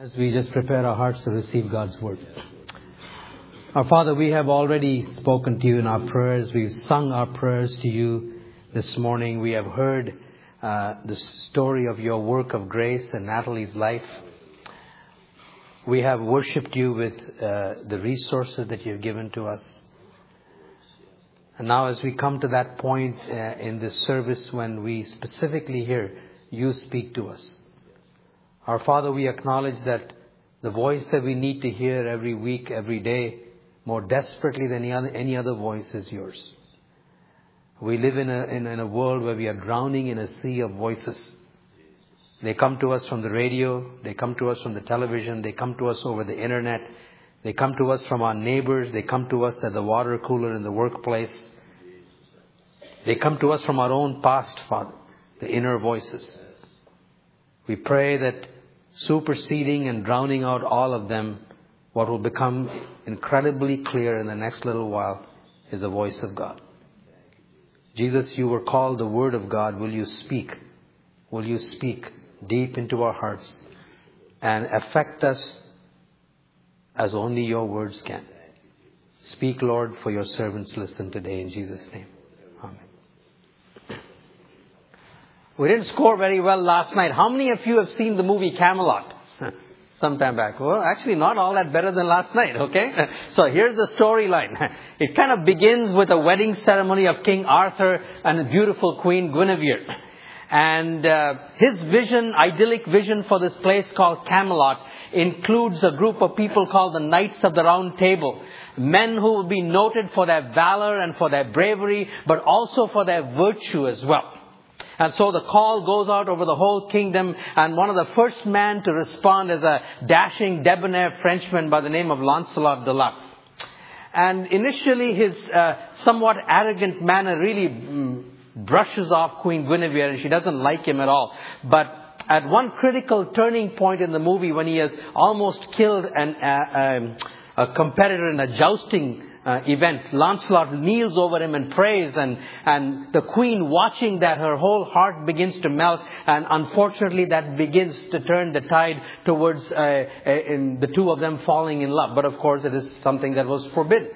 As we just prepare our hearts to receive God's word. Our Father, we have already spoken to you in our prayers. We've sung our prayers to you this morning. We have heard uh, the story of your work of grace and Natalie's life. We have worshiped you with uh, the resources that you've given to us. And now, as we come to that point uh, in this service when we specifically hear you speak to us, our Father, we acknowledge that the voice that we need to hear every week, every day, more desperately than any other, any other voice is yours. We live in a, in, in a world where we are drowning in a sea of voices. They come to us from the radio, they come to us from the television, they come to us over the internet, they come to us from our neighbors, they come to us at the water cooler in the workplace. They come to us from our own past, Father, the inner voices. We pray that superseding and drowning out all of them, what will become incredibly clear in the next little while is the voice of God. Jesus, you were called the Word of God. Will you speak? Will you speak deep into our hearts and affect us as only your words can? Speak, Lord, for your servants listen today in Jesus' name. Amen. We didn't score very well last night. How many of you have seen the movie Camelot? Some time back. Well, actually not all that better than last night, okay? So here's the storyline. It kind of begins with a wedding ceremony of King Arthur and a beautiful Queen Guinevere. And uh, his vision, idyllic vision for this place called Camelot, includes a group of people called the Knights of the Round Table. Men who will be noted for their valor and for their bravery, but also for their virtue as well. And so the call goes out over the whole kingdom, and one of the first men to respond is a dashing, debonair Frenchman by the name of Lancelot de Lac. And initially, his uh, somewhat arrogant manner really mm, brushes off Queen Guinevere, and she doesn't like him at all. But at one critical turning point in the movie, when he has almost killed an, uh, um, a competitor in a jousting uh, event. Lancelot kneels over him and prays, and, and the queen, watching that, her whole heart begins to melt, and unfortunately, that begins to turn the tide towards uh, in the two of them falling in love. But of course, it is something that was forbidden.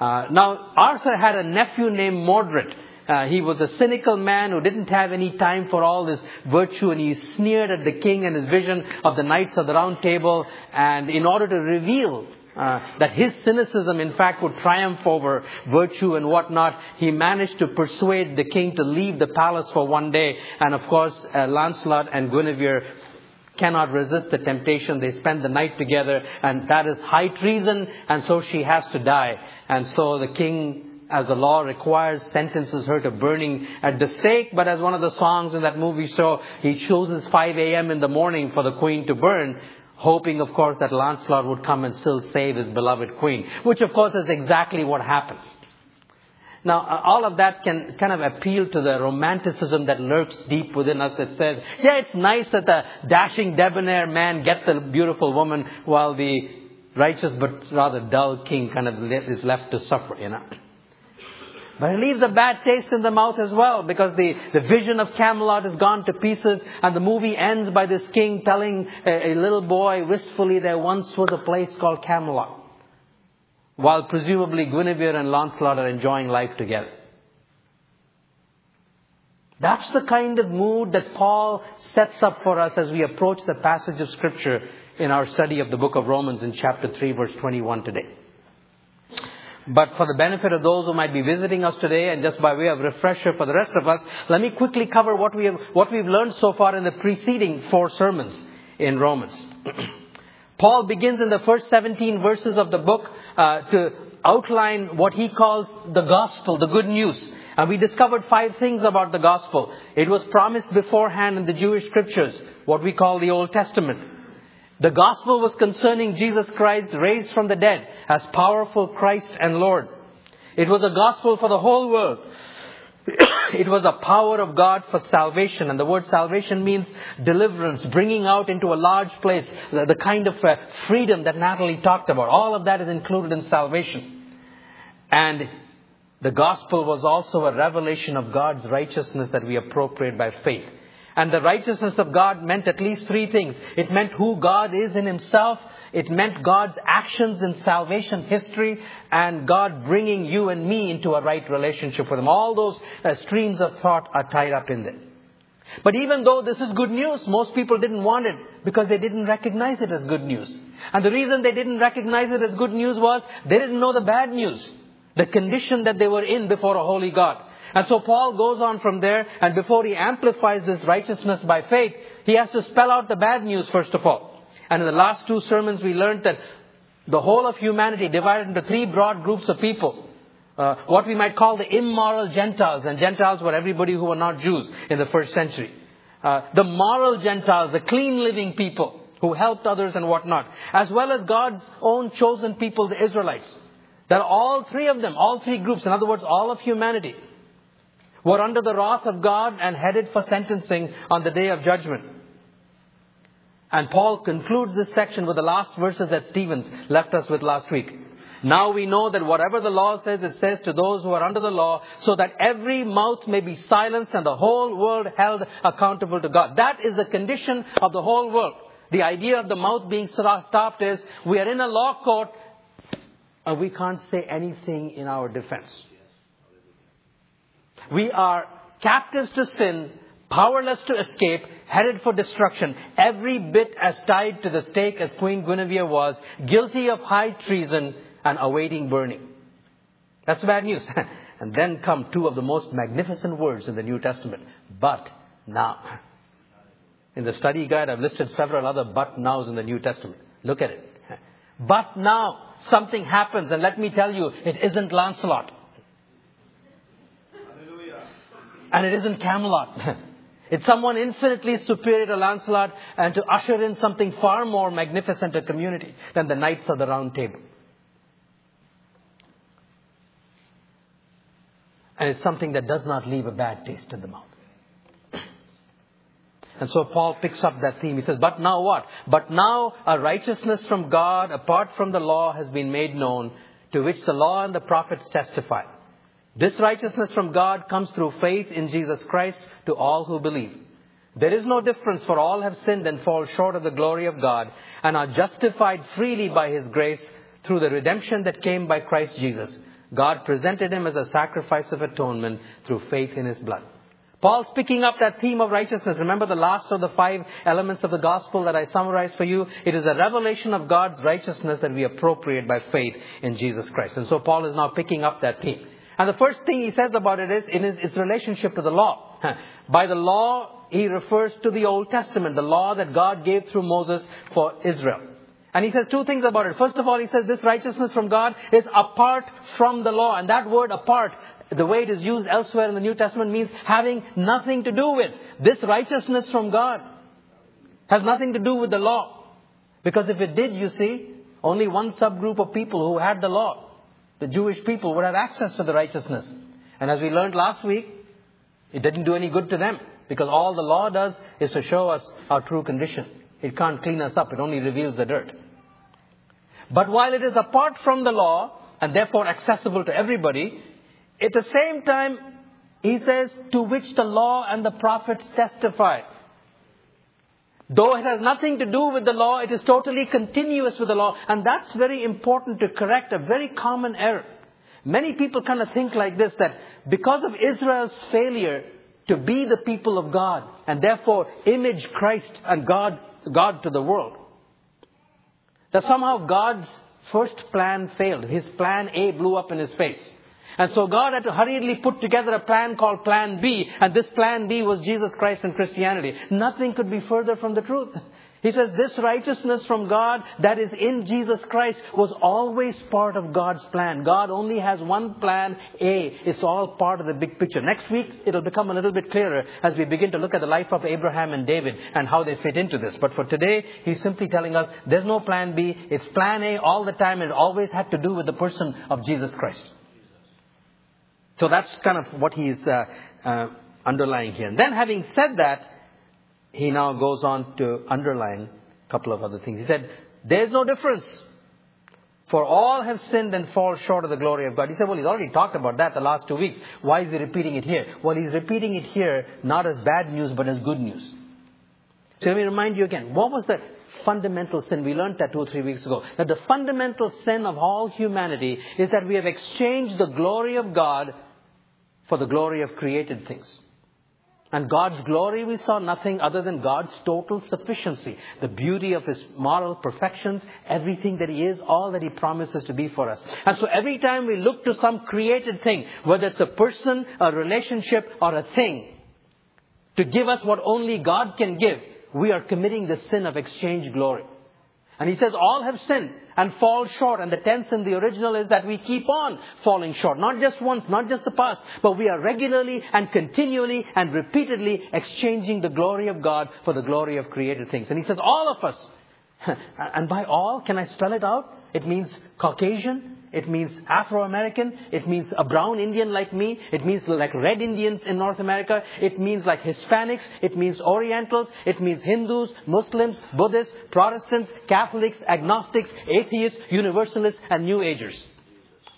Uh, now, Arthur had a nephew named Mordred. Uh, he was a cynical man who didn't have any time for all this virtue, and he sneered at the king and his vision of the Knights of the Round Table. And in order to reveal uh, that his cynicism, in fact, would triumph over virtue and whatnot, he managed to persuade the king to leave the palace for one day. And of course, uh, Lancelot and Guinevere cannot resist the temptation. They spend the night together, and that is high treason, and so she has to die. And so the king as the law requires, sentences her to burning at the stake. But as one of the songs in that movie show, he chooses 5 a.m. in the morning for the queen to burn hoping, of course, that Lancelot would come and still save his beloved queen, which, of course, is exactly what happens. Now, uh, all of that can kind of appeal to the romanticism that lurks deep within us that says, yeah, it's nice that the dashing, debonair man gets the beautiful woman while the righteous but rather dull king kind of is left to suffer, you know. But it leaves a bad taste in the mouth as well because the, the vision of Camelot has gone to pieces and the movie ends by this king telling a, a little boy wistfully there once was a place called Camelot. While presumably Guinevere and Lancelot are enjoying life together. That's the kind of mood that Paul sets up for us as we approach the passage of scripture in our study of the book of Romans in chapter 3 verse 21 today. But for the benefit of those who might be visiting us today and just by way of refresher for the rest of us, let me quickly cover what, we have, what we've learned so far in the preceding four sermons in Romans. Paul begins in the first 17 verses of the book uh, to outline what he calls the gospel, the good news. And we discovered five things about the gospel. It was promised beforehand in the Jewish scriptures, what we call the Old Testament. The gospel was concerning Jesus Christ raised from the dead as powerful Christ and Lord. It was a gospel for the whole world. it was a power of God for salvation. And the word salvation means deliverance, bringing out into a large place the, the kind of uh, freedom that Natalie talked about. All of that is included in salvation. And the gospel was also a revelation of God's righteousness that we appropriate by faith. And the righteousness of God meant at least three things. It meant who God is in himself. It meant God's actions in salvation history and God bringing you and me into a right relationship with him. All those uh, streams of thought are tied up in there. But even though this is good news, most people didn't want it because they didn't recognize it as good news. And the reason they didn't recognize it as good news was they didn't know the bad news. The condition that they were in before a holy God. And so Paul goes on from there, and before he amplifies this righteousness by faith, he has to spell out the bad news first of all. And in the last two sermons, we learned that the whole of humanity divided into three broad groups of people. Uh, what we might call the immoral Gentiles, and Gentiles were everybody who were not Jews in the first century. Uh, the moral Gentiles, the clean living people who helped others and whatnot, as well as God's own chosen people, the Israelites. That are all three of them, all three groups, in other words, all of humanity, were under the wrath of God and headed for sentencing on the day of judgment. And Paul concludes this section with the last verses that Stevens left us with last week. Now we know that whatever the law says, it says to those who are under the law, so that every mouth may be silenced and the whole world held accountable to God. That is the condition of the whole world. The idea of the mouth being stopped is we are in a law court and we can't say anything in our defense. We are captives to sin, powerless to escape, headed for destruction, every bit as tied to the stake as Queen Guinevere was, guilty of high treason and awaiting burning. That's the bad news. and then come two of the most magnificent words in the New Testament. But now. In the study guide, I've listed several other but nows in the New Testament. Look at it. But now something happens, and let me tell you, it isn't Lancelot. And it isn't Camelot. It's someone infinitely superior to Lancelot and to usher in something far more magnificent a community than the Knights of the Round Table. And it's something that does not leave a bad taste in the mouth. And so Paul picks up that theme. He says, But now what? But now a righteousness from God apart from the law has been made known, to which the law and the prophets testify. This righteousness from God comes through faith in Jesus Christ to all who believe. There is no difference, for all have sinned and fall short of the glory of God, and are justified freely by His grace through the redemption that came by Christ Jesus. God presented Him as a sacrifice of atonement through faith in His blood. Paul's picking up that theme of righteousness. Remember the last of the five elements of the gospel that I summarized for you? It is a revelation of God's righteousness that we appropriate by faith in Jesus Christ. And so Paul is now picking up that theme. And the first thing he says about it is in its relationship to the law. By the law, he refers to the Old Testament, the law that God gave through Moses for Israel. And he says two things about it. First of all, he says this righteousness from God is apart from the law. And that word apart, the way it is used elsewhere in the New Testament means having nothing to do with. This righteousness from God has nothing to do with the law. Because if it did, you see, only one subgroup of people who had the law the Jewish people would have access to the righteousness. And as we learned last week, it didn't do any good to them because all the law does is to show us our true condition. It can't clean us up, it only reveals the dirt. But while it is apart from the law and therefore accessible to everybody, at the same time, he says, to which the law and the prophets testify. Though it has nothing to do with the law, it is totally continuous with the law. And that's very important to correct a very common error. Many people kind of think like this that because of Israel's failure to be the people of God and therefore image Christ and God, God to the world, that somehow God's first plan failed. His plan A blew up in his face. And so God had to hurriedly put together a plan called Plan B, and this Plan B was Jesus Christ and Christianity. Nothing could be further from the truth. He says this righteousness from God that is in Jesus Christ was always part of God's plan. God only has one plan A. It's all part of the big picture. Next week, it'll become a little bit clearer as we begin to look at the life of Abraham and David and how they fit into this. But for today, he's simply telling us there's no plan B. It's plan A all the time and it always had to do with the person of Jesus Christ. So that's kind of what he is uh, uh, underlying here. And then having said that, he now goes on to underline a couple of other things. He said, there's no difference. For all have sinned and fall short of the glory of God. He said, well, he's already talked about that the last two weeks. Why is he repeating it here? Well, he's repeating it here not as bad news, but as good news. So let me remind you again, what was the fundamental sin? We learned that two or three weeks ago. That the fundamental sin of all humanity is that we have exchanged the glory of God for the glory of created things. And God's glory, we saw nothing other than God's total sufficiency, the beauty of His moral perfections, everything that He is, all that He promises to be for us. And so every time we look to some created thing, whether it's a person, a relationship, or a thing, to give us what only God can give, we are committing the sin of exchange glory. And he says all have sinned and fall short. And the tense in the original is that we keep on falling short. Not just once, not just the past, but we are regularly and continually and repeatedly exchanging the glory of God for the glory of created things. And he says all of us. and by all, can I spell it out? It means Caucasian, it means Afro American. It means a brown Indian like me. It means like red Indians in North America. It means like Hispanics. It means Orientals. It means Hindus, Muslims, Buddhists, Protestants, Catholics, agnostics, atheists, universalists, and New Agers.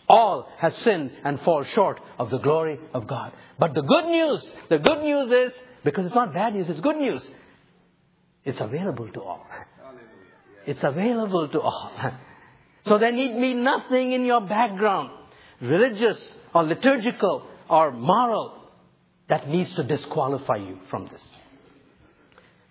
All have sinned and fall short of the glory of God. But the good news, the good news is, because it's not bad news, it's good news. It's available to all. It's available to all. So there need be nothing in your background, religious or liturgical or moral, that needs to disqualify you from this.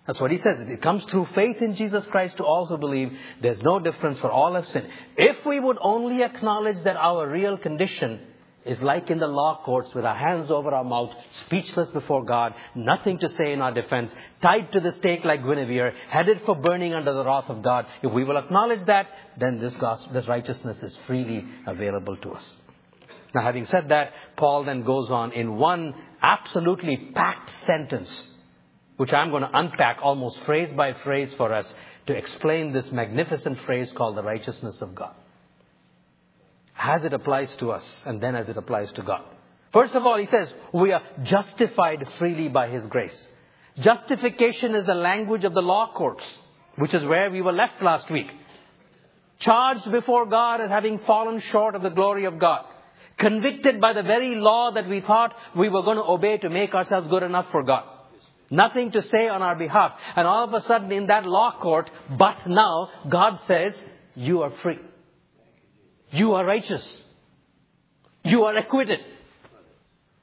That's what he says. It comes through faith in Jesus Christ to all who believe there's no difference for all have sinned. If we would only acknowledge that our real condition is like in the law courts with our hands over our mouth, speechless before God, nothing to say in our defense, tied to the stake like Guinevere, headed for burning under the wrath of God. If we will acknowledge that, then this, gospel, this righteousness is freely available to us. Now, having said that, Paul then goes on in one absolutely packed sentence, which I'm going to unpack almost phrase by phrase for us to explain this magnificent phrase called the righteousness of God as it applies to us and then as it applies to God. First of all, he says, we are justified freely by his grace. Justification is the language of the law courts, which is where we were left last week. Charged before God as having fallen short of the glory of God. Convicted by the very law that we thought we were going to obey to make ourselves good enough for God. Nothing to say on our behalf. And all of a sudden in that law court, but now God says, you are free. You are righteous. You are acquitted.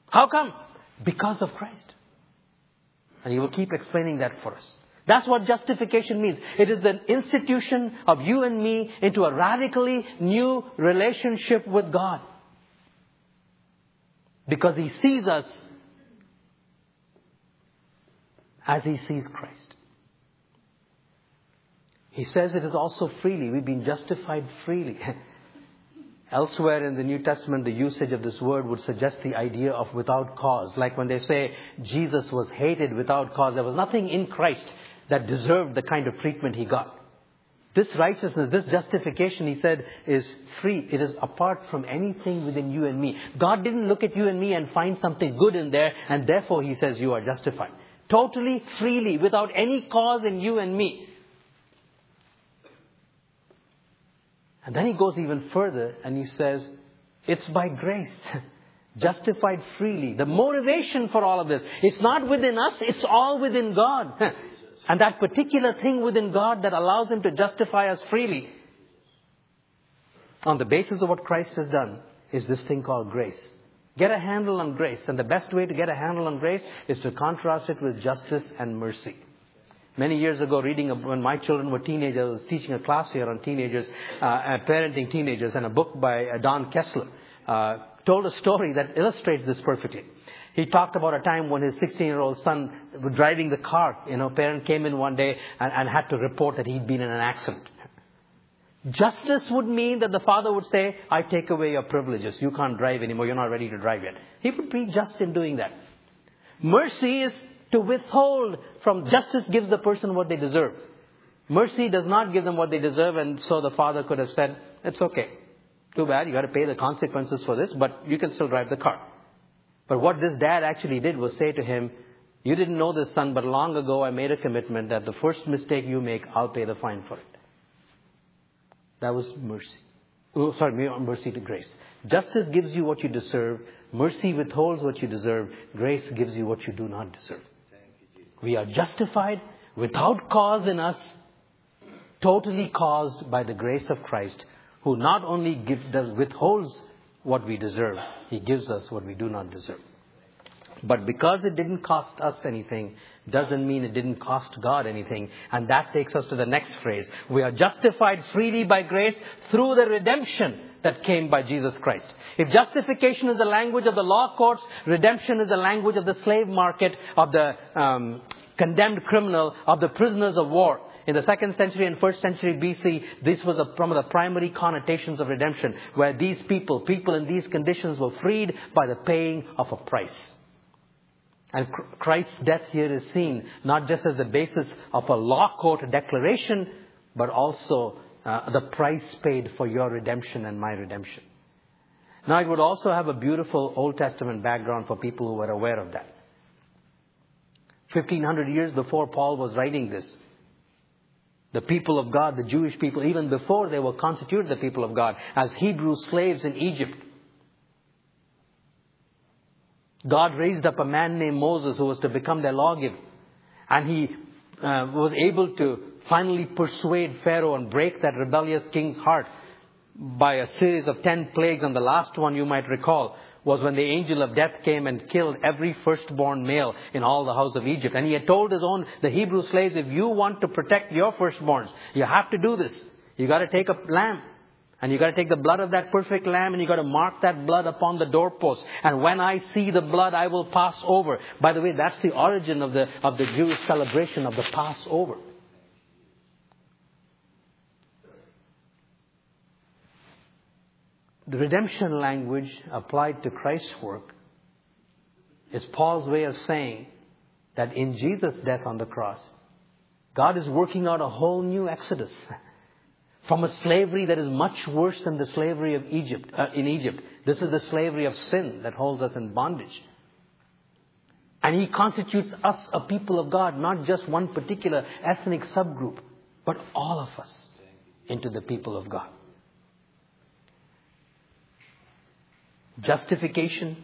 How come? Because of Christ. And he will keep explaining that for us. That's what justification means. It is the institution of you and me into a radically new relationship with God. Because he sees us as he sees Christ. He says it is also freely. We've been justified freely. Elsewhere in the New Testament, the usage of this word would suggest the idea of without cause. Like when they say Jesus was hated without cause, there was nothing in Christ that deserved the kind of treatment he got. This righteousness, this justification, he said, is free. It is apart from anything within you and me. God didn't look at you and me and find something good in there, and therefore he says you are justified. Totally, freely, without any cause in you and me. And then he goes even further and he says, it's by grace. Justified freely. The motivation for all of this. It's not within us, it's all within God. and that particular thing within God that allows Him to justify us freely on the basis of what Christ has done is this thing called grace. Get a handle on grace. And the best way to get a handle on grace is to contrast it with justice and mercy. Many years ago, reading when my children were teenagers, I was teaching a class here on teenagers, uh, parenting teenagers, and a book by uh, Don Kessler uh, told a story that illustrates this perfectly. He talked about a time when his 16-year-old son was driving the car. You know, parent came in one day and, and had to report that he'd been in an accident. Justice would mean that the father would say, I take away your privileges. You can't drive anymore. You're not ready to drive yet. He would be just in doing that. Mercy is to withhold from justice gives the person what they deserve. Mercy does not give them what they deserve, and so the father could have said, It's okay. Too bad, you got to pay the consequences for this, but you can still drive the car. But what this dad actually did was say to him, You didn't know this, son, but long ago I made a commitment that the first mistake you make, I'll pay the fine for it. That was mercy. Oh, sorry, mercy to grace. Justice gives you what you deserve. Mercy withholds what you deserve. Grace gives you what you do not deserve. We are justified without cause in us, totally caused by the grace of Christ, who not only give, does, withholds what we deserve, He gives us what we do not deserve. But because it didn't cost us anything, doesn't mean it didn't cost God anything. And that takes us to the next phrase. We are justified freely by grace through the redemption that came by Jesus Christ. If justification is the language of the law courts, redemption is the language of the slave market, of the um, condemned criminal, of the prisoners of war. In the second century and first century BC, this was one of the primary connotations of redemption, where these people, people in these conditions, were freed by the paying of a price. And Christ's death here is seen not just as the basis of a law court declaration, but also uh, the price paid for your redemption and my redemption. Now, it would also have a beautiful Old Testament background for people who were aware of that. 1500 years before Paul was writing this, the people of God, the Jewish people, even before they were constituted the people of God, as Hebrew slaves in Egypt, God raised up a man named Moses who was to become their lawgiver. And he uh, was able to finally persuade Pharaoh and break that rebellious king's heart by a series of ten plagues. And the last one you might recall was when the angel of death came and killed every firstborn male in all the house of Egypt. And he had told his own, the Hebrew slaves, if you want to protect your firstborns, you have to do this. You gotta take a lamb. And you got to take the blood of that perfect lamb and you got to mark that blood upon the doorpost. And when I see the blood, I will pass over. By the way, that's the origin of the, of the Jewish celebration of the Passover. The redemption language applied to Christ's work is Paul's way of saying that in Jesus' death on the cross, God is working out a whole new exodus. from a slavery that is much worse than the slavery of Egypt, uh, in Egypt. This is the slavery of sin that holds us in bondage. And He constitutes us a people of God, not just one particular ethnic subgroup, but all of us into the people of God. Justification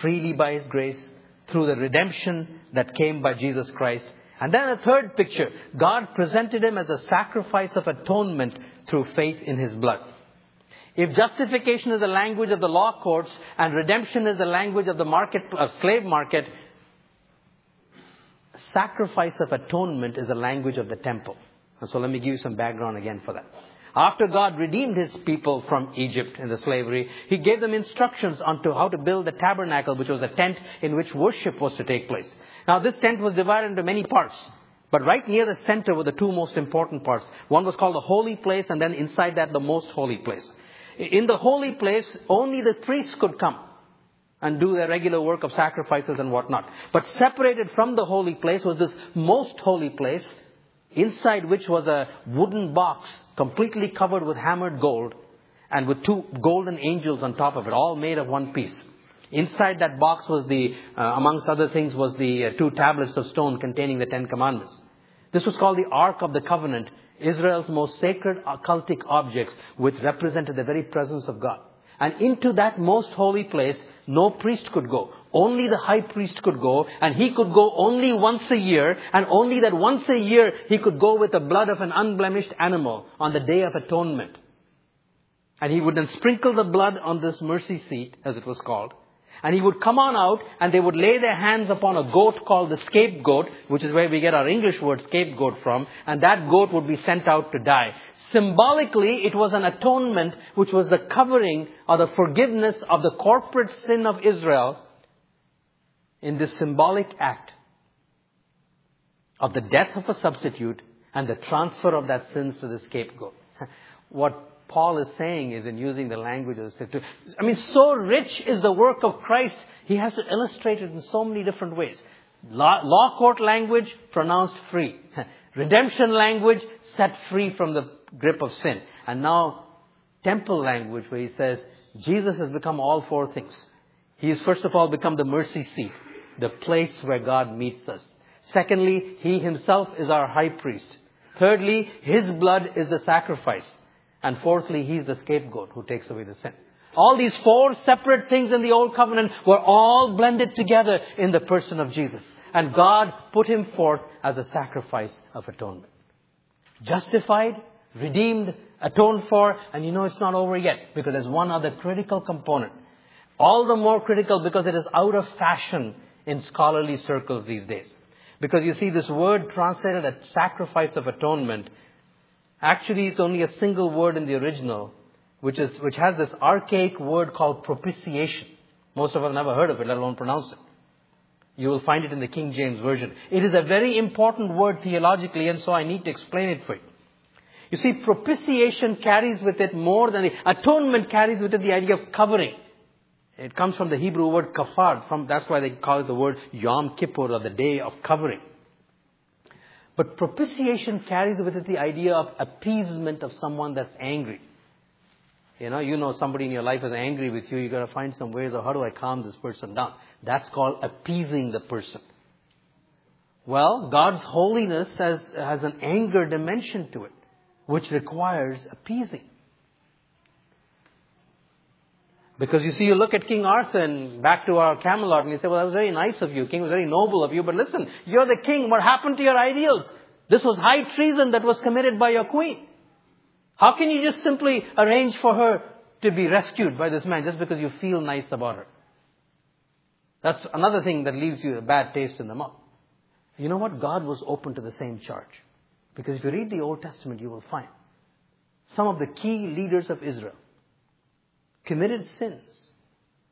freely by His grace through the redemption that came by Jesus Christ. And then a third picture. God presented Him as a sacrifice of atonement through faith in his blood. If justification is the language of the law courts and redemption is the language of the market, of slave market, sacrifice of atonement is the language of the temple. And so let me give you some background again for that. After God redeemed his people from Egypt in the slavery, he gave them instructions on to how to build the tabernacle, which was a tent in which worship was to take place. Now this tent was divided into many parts. But right near the center were the two most important parts. One was called the holy place, and then inside that, the most holy place. In the holy place, only the priests could come and do their regular work of sacrifices and whatnot. But separated from the holy place was this most holy place, inside which was a wooden box completely covered with hammered gold and with two golden angels on top of it, all made of one piece. Inside that box was the, uh, amongst other things, was the uh, two tablets of stone containing the Ten Commandments. This was called the Ark of the Covenant, Israel's most sacred occultic objects, which represented the very presence of God. And into that most holy place, no priest could go. Only the high priest could go, and he could go only once a year, and only that once a year he could go with the blood of an unblemished animal on the day of atonement. And he would then sprinkle the blood on this mercy seat, as it was called, and he would come on out and they would lay their hands upon a goat called the scapegoat, which is where we get our English word scapegoat from, and that goat would be sent out to die. Symbolically, it was an atonement which was the covering or the forgiveness of the corporate sin of Israel in this symbolic act of the death of a substitute and the transfer of that sins to the scapegoat. what Paul is saying is in using the language of the I mean, so rich is the work of Christ, he has to illustrate it in so many different ways. Law, law court language, pronounced free. Redemption language, set free from the grip of sin. And now, temple language, where he says, Jesus has become all four things. He has first of all become the mercy seat, the place where God meets us. Secondly, he himself is our high priest. Thirdly, his blood is the sacrifice. And fourthly, He's the scapegoat who takes away the sin. All these four separate things in the Old Covenant were all blended together in the person of Jesus. And God put Him forth as a sacrifice of atonement. Justified, redeemed, atoned for, and you know it's not over yet because there's one other critical component. All the more critical because it is out of fashion in scholarly circles these days. Because you see, this word translated as sacrifice of atonement, actually it's only a single word in the original, which, is, which has this archaic word called propitiation. Most of us have never heard of it, let alone pronounce it. You will find it in the King James Version. It is a very important word theologically, and so I need to explain it for you. You see, propitiation carries with it more than the atonement carries with it the idea of covering. It comes from the Hebrew word kafar. From, that's why they call it the word Yom Kippur or the day of covering. But propitiation carries with it the idea of appeasement of someone that's angry. You know, you know somebody in your life is angry with you, you've gotta find some ways of how do I calm this person down. That's called appeasing the person. Well, God's holiness has, has an anger dimension to it, which requires appeasing. Because you see, you look at King Arthur and back to our Camelot and you say, well, that was very nice of you. King was very noble of you. But listen, you're the king. What happened to your ideals? This was high treason that was committed by your queen. How can you just simply arrange for her to be rescued by this man just because you feel nice about her? That's another thing that leaves you a bad taste in the mouth. You know what? God was open to the same charge. Because if you read the Old Testament, you will find some of the key leaders of Israel committed sins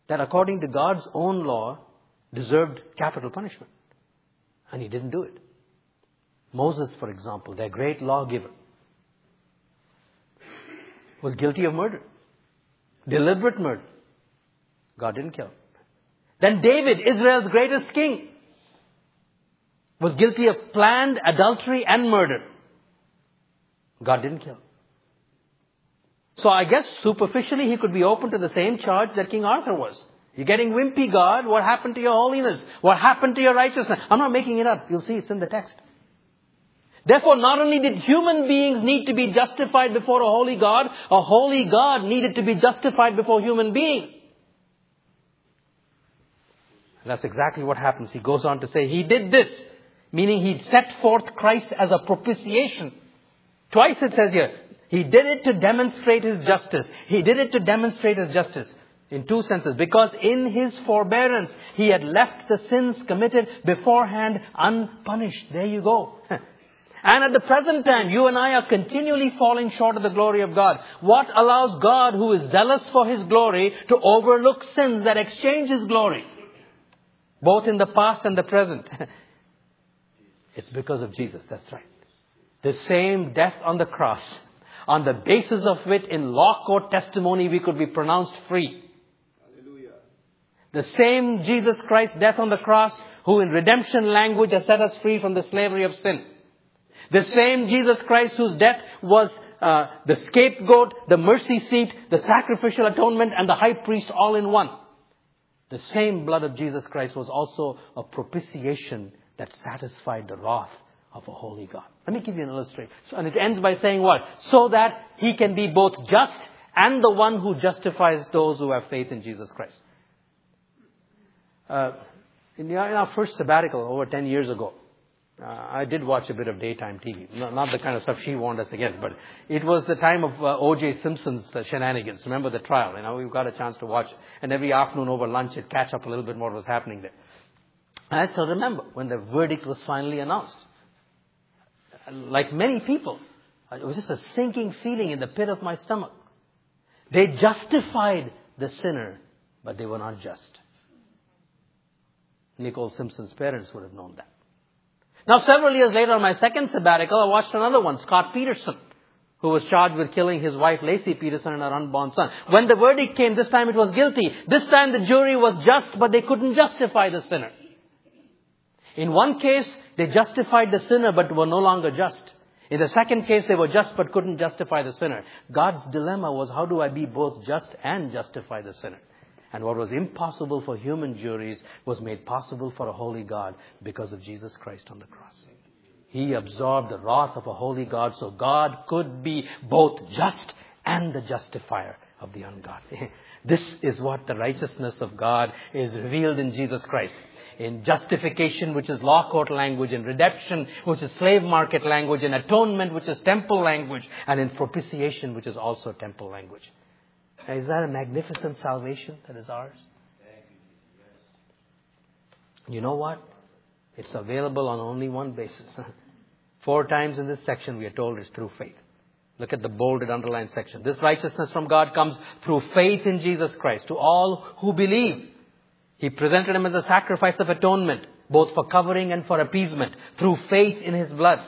that according to God's own law deserved capital punishment. And he didn't do it. Moses, for example, their great lawgiver, was guilty of murder. Deliberate murder. God didn't kill him. Then David, Israel's greatest king, was guilty of planned adultery and murder. God didn't kill him. So I guess superficially he could be open to the same charge that King Arthur was. You're getting wimpy, God. What happened to your holiness? What happened to your righteousness? I'm not making it up. You'll see it's in the text. Therefore, not only did human beings need to be justified before a holy God, a holy God needed to be justified before human beings. And that's exactly what happens. He goes on to say, He did this, meaning He set forth Christ as a propitiation. Twice it says here, he did it to demonstrate his justice. He did it to demonstrate his justice in two senses. Because in his forbearance, he had left the sins committed beforehand unpunished. There you go. And at the present time, you and I are continually falling short of the glory of God. What allows God, who is zealous for His glory, to overlook sins that exchange His glory? Both in the past and the present. it's because of Jesus, that's right. The same death on the cross on the basis of which in law court testimony we could be pronounced free. Hallelujah. The same Jesus Christ death on the cross who in redemption language has set us free from the slavery of sin. The same Jesus Christ whose death was uh, the scapegoat, the mercy seat, the sacrificial atonement, and the high priest all in one. The same blood of Jesus Christ was also a propitiation that satisfied the wrath of a holy God. Let me give you an illustration. So, and it ends by saying what? So that he can be both just and the one who justifies those who have faith in Jesus Christ. Uh, in, the, in, our first sabbatical over 10 years ago, uh, I did watch a bit of daytime TV. No, not the kind of stuff she warned us against, but it was the time of uh, O.J. Simpson's uh, shenanigans. Remember the trial? You know, we got a chance to watch. And every afternoon over lunch, it'd catch up a little bit more what was happening there. I still remember when the verdict was finally announced like many people, it was just a sinking feeling in the pit of my stomach. They justified the sinner, but they were not just. Nicole Simpson's parents would have known that. Now, several years later, on my second sabbatical, I watched another one, Scott Peterson, who was charged with killing his wife, Laci Peterson, and her unborn son. When the verdict came, this time it was guilty. This time the jury was just, but they couldn't justify the sinner. In one case, they justified the sinner but were no longer just. In the second case, they were just but couldn't justify the sinner. God's dilemma was how do I be both just and justify the sinner? And what was impossible for human juries was made possible for a holy God because of Jesus Christ on the cross. He absorbed the wrath of a holy God so God could be both just and the justifier of the ungodly. this is what the righteousness of God is revealed in Jesus Christ. In justification, which is law court language, in redemption, which is slave market language, in atonement, which is temple language, and in propitiation, which is also temple language. Is that a magnificent salvation that is ours? You know what? It's available on only one basis. Four times in this section we are told it's through faith. Look at the bolded underlined section. This righteousness from God comes through faith in Jesus Christ to all who believe. He presented him as a sacrifice of atonement, both for covering and for appeasement, through faith in his blood.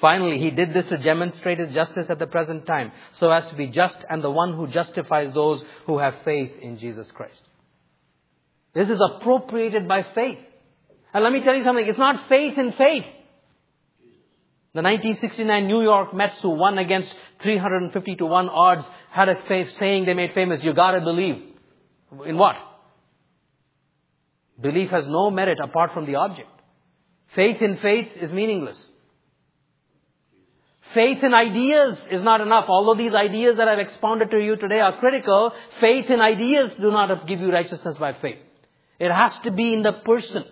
Finally, he did this to demonstrate his justice at the present time, so as to be just and the one who justifies those who have faith in Jesus Christ. This is appropriated by faith. And let me tell you something, it's not faith in faith. The 1969 New York Mets who won against 350 to 1 odds had a saying they made famous, you gotta believe. In what? Belief has no merit apart from the object. Faith in faith is meaningless. Faith in ideas is not enough. Although these ideas that I've expounded to you today are critical, faith in ideas do not give you righteousness by faith. It has to be in the person.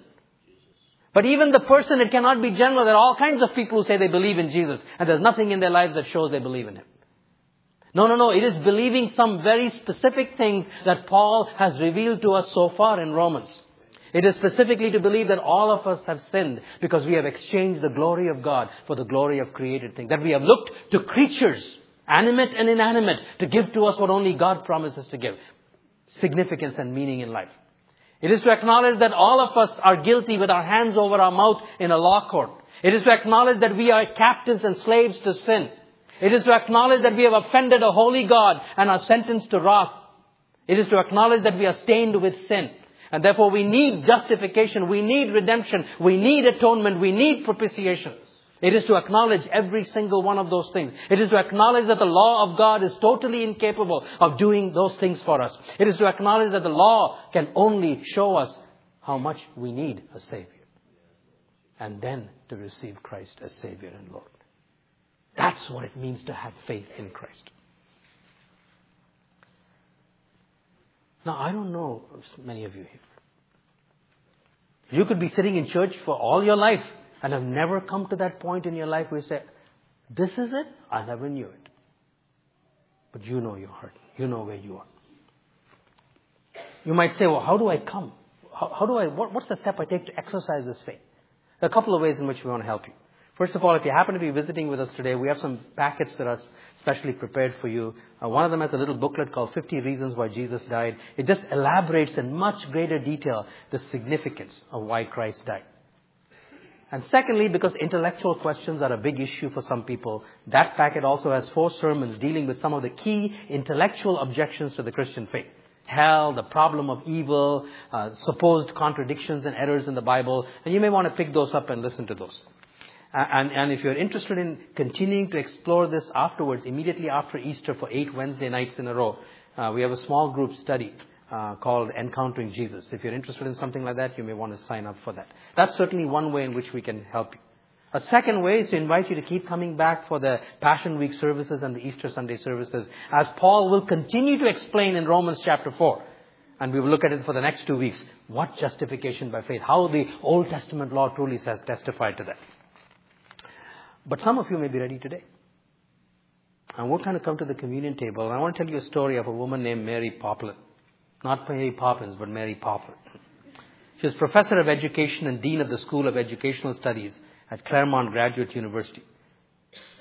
But even the person, it cannot be general. There are all kinds of people who say they believe in Jesus, and there's nothing in their lives that shows they believe in Him. No, no, no. It is believing some very specific things that Paul has revealed to us so far in Romans. It is specifically to believe that all of us have sinned because we have exchanged the glory of God for the glory of created things. That we have looked to creatures, animate and inanimate, to give to us what only God promises to give. Significance and meaning in life. It is to acknowledge that all of us are guilty with our hands over our mouth in a law court. It is to acknowledge that we are captives and slaves to sin. It is to acknowledge that we have offended a holy God and are sentenced to wrath. It is to acknowledge that we are stained with sin. And therefore we need justification, we need redemption, we need atonement, we need propitiation. It is to acknowledge every single one of those things. It is to acknowledge that the law of God is totally incapable of doing those things for us. It is to acknowledge that the law can only show us how much we need a Savior. And then to receive Christ as Savior and Lord. That's what it means to have faith in Christ. Now, I don't know many of you here. You could be sitting in church for all your life and have never come to that point in your life where you say, This is it? I never knew it. But you know your heart. You know where you are. You might say, Well, how do I come? How, how do I, what, what's the step I take to exercise this faith? There are a couple of ways in which we want to help you. First of all, if you happen to be visiting with us today, we have some packets that are specially prepared for you. Uh, one of them has a little booklet called 50 Reasons Why Jesus Died. It just elaborates in much greater detail the significance of why Christ died. And secondly, because intellectual questions are a big issue for some people, that packet also has four sermons dealing with some of the key intellectual objections to the Christian faith. Hell, the problem of evil, uh, supposed contradictions and errors in the Bible, and you may want to pick those up and listen to those. And, and, if you're interested in continuing to explore this afterwards, immediately after Easter for eight Wednesday nights in a row, uh, we have a small group study uh, called Encountering Jesus. If you're interested in something like that, you may want to sign up for that. That's certainly one way in which we can help you. A second way is to invite you to keep coming back for the Passion Week services and the Easter Sunday services, as Paul will continue to explain in Romans chapter 4. And we will look at it for the next two weeks. What justification by faith? How the Old Testament law truly says testified to that. But some of you may be ready today. And we're going to come to the communion table. And I want to tell you a story of a woman named Mary Poplin. Not Mary Poppins, but Mary Poplin. She was professor of education and dean of the School of Educational Studies at Claremont Graduate University.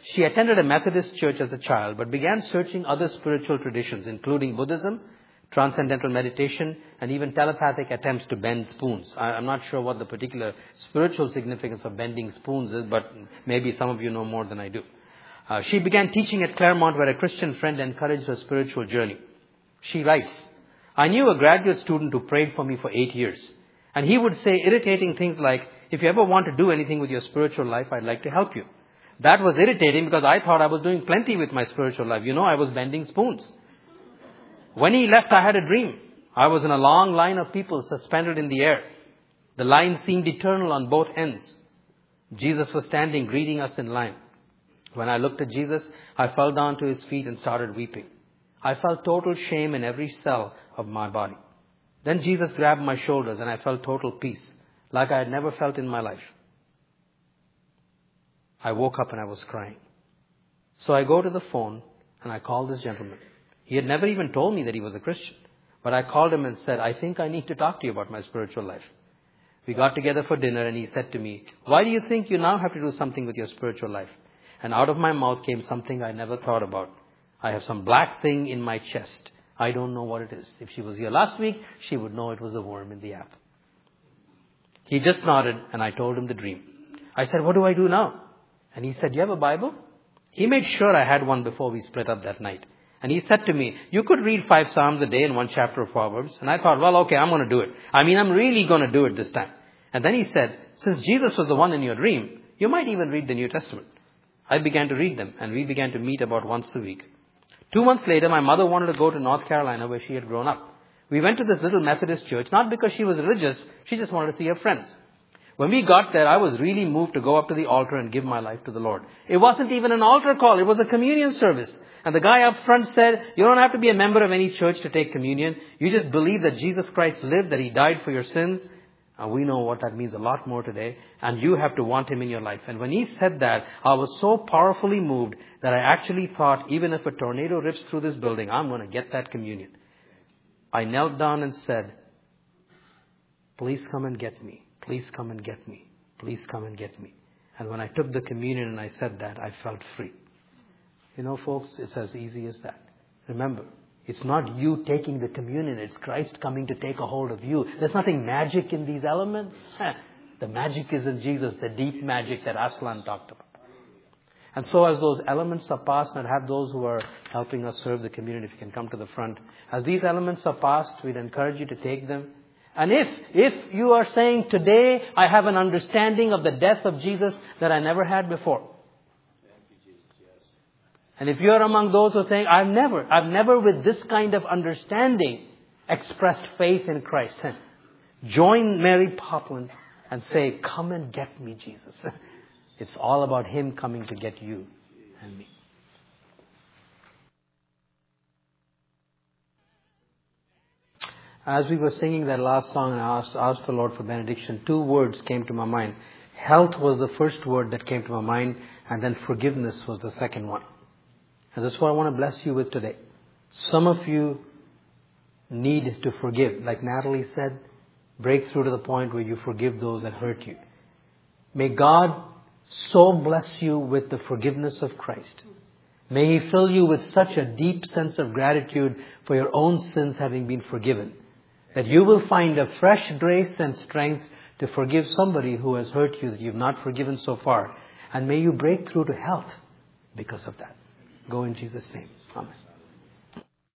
She attended a Methodist church as a child, but began searching other spiritual traditions, including Buddhism, transcendental meditation, and even telepathic attempts to bend spoons. I'm not sure what the particular spiritual significance of bending spoons is, but maybe some of you know more than I do. Uh, she began teaching at Claremont, where a Christian friend encouraged her spiritual journey. She writes, I knew a graduate student who prayed for me for eight years. And he would say irritating things like, if you ever want to do anything with your spiritual life, I'd like to help you. That was irritating because I thought I was doing plenty with my spiritual life. You know, I was bending spoons. When he left, I had a dream. I was in a long line of people suspended in the air. The line seemed eternal on both ends. Jesus was standing greeting us in line. When I looked at Jesus, I fell down to his feet and started weeping. I felt total shame in every cell of my body. Then Jesus grabbed my shoulders and I felt total peace, like I had never felt in my life. I woke up and I was crying. So I go to the phone and I call this gentleman. He had never even told me that he was a Christian. But I called him and said, I think I need to talk to you about my spiritual life. We got together for dinner and he said to me, why do you think you now have to do something with your spiritual life? And out of my mouth came something I never thought about. I have some black thing in my chest. I don't know what it is. If she was here last week, she would know it was a worm in the apple. He just nodded and I told him the dream. I said, what do I do now? And he said, you have a Bible? He made sure I had one before we split up that night. And he said to me, you could read five Psalms a day and one chapter of Proverbs. And I thought, well, okay, I'm going to do it. I mean, I'm really going to do it this time. And then he said, since Jesus was the one in your dream, you might even read the New Testament. I began to read them and we began to meet about once a week. Two months later, my mother wanted to go to North Carolina where she had grown up. We went to this little Methodist church, not because she was religious, she just wanted to see her friends. When we got there, I was really moved to go up to the altar and give my life to the Lord. It wasn't even an altar call, it was a communion service. And the guy up front said, you don't have to be a member of any church to take communion. You just believe that Jesus Christ lived, that He died for your sins. And we know what that means a lot more today. And you have to want Him in your life. And when He said that, I was so powerfully moved that I actually thought, even if a tornado rips through this building, I'm going to get that communion. I knelt down and said, please come and get me. Please come and get me. Please come and get me. And when I took the communion and I said that, I felt free. You know, folks, it's as easy as that. Remember, it's not you taking the communion, it's Christ coming to take a hold of you. There's nothing magic in these elements. the magic is in Jesus, the deep magic that Aslan talked about. And so as those elements are passed, and have those who are helping us serve the community, if you can come to the front. As these elements are passed, we'd encourage you to take them. And if, if you are saying today, I have an understanding of the death of Jesus that I never had before. And if you're among those who are saying, I've never, I've never with this kind of understanding expressed faith in Christ, join Mary Poplin and say, come and get me, Jesus. It's all about Him coming to get you and me. As we were singing that last song and I asked, asked the Lord for benediction, two words came to my mind. Health was the first word that came to my mind, and then forgiveness was the second one. And that's what I want to bless you with today. Some of you need to forgive. Like Natalie said, break through to the point where you forgive those that hurt you. May God so bless you with the forgiveness of Christ. May He fill you with such a deep sense of gratitude for your own sins having been forgiven that you will find a fresh grace and strength to forgive somebody who has hurt you that you've not forgiven so far. And may you break through to health because of that. Go in Jesus' name. Amen.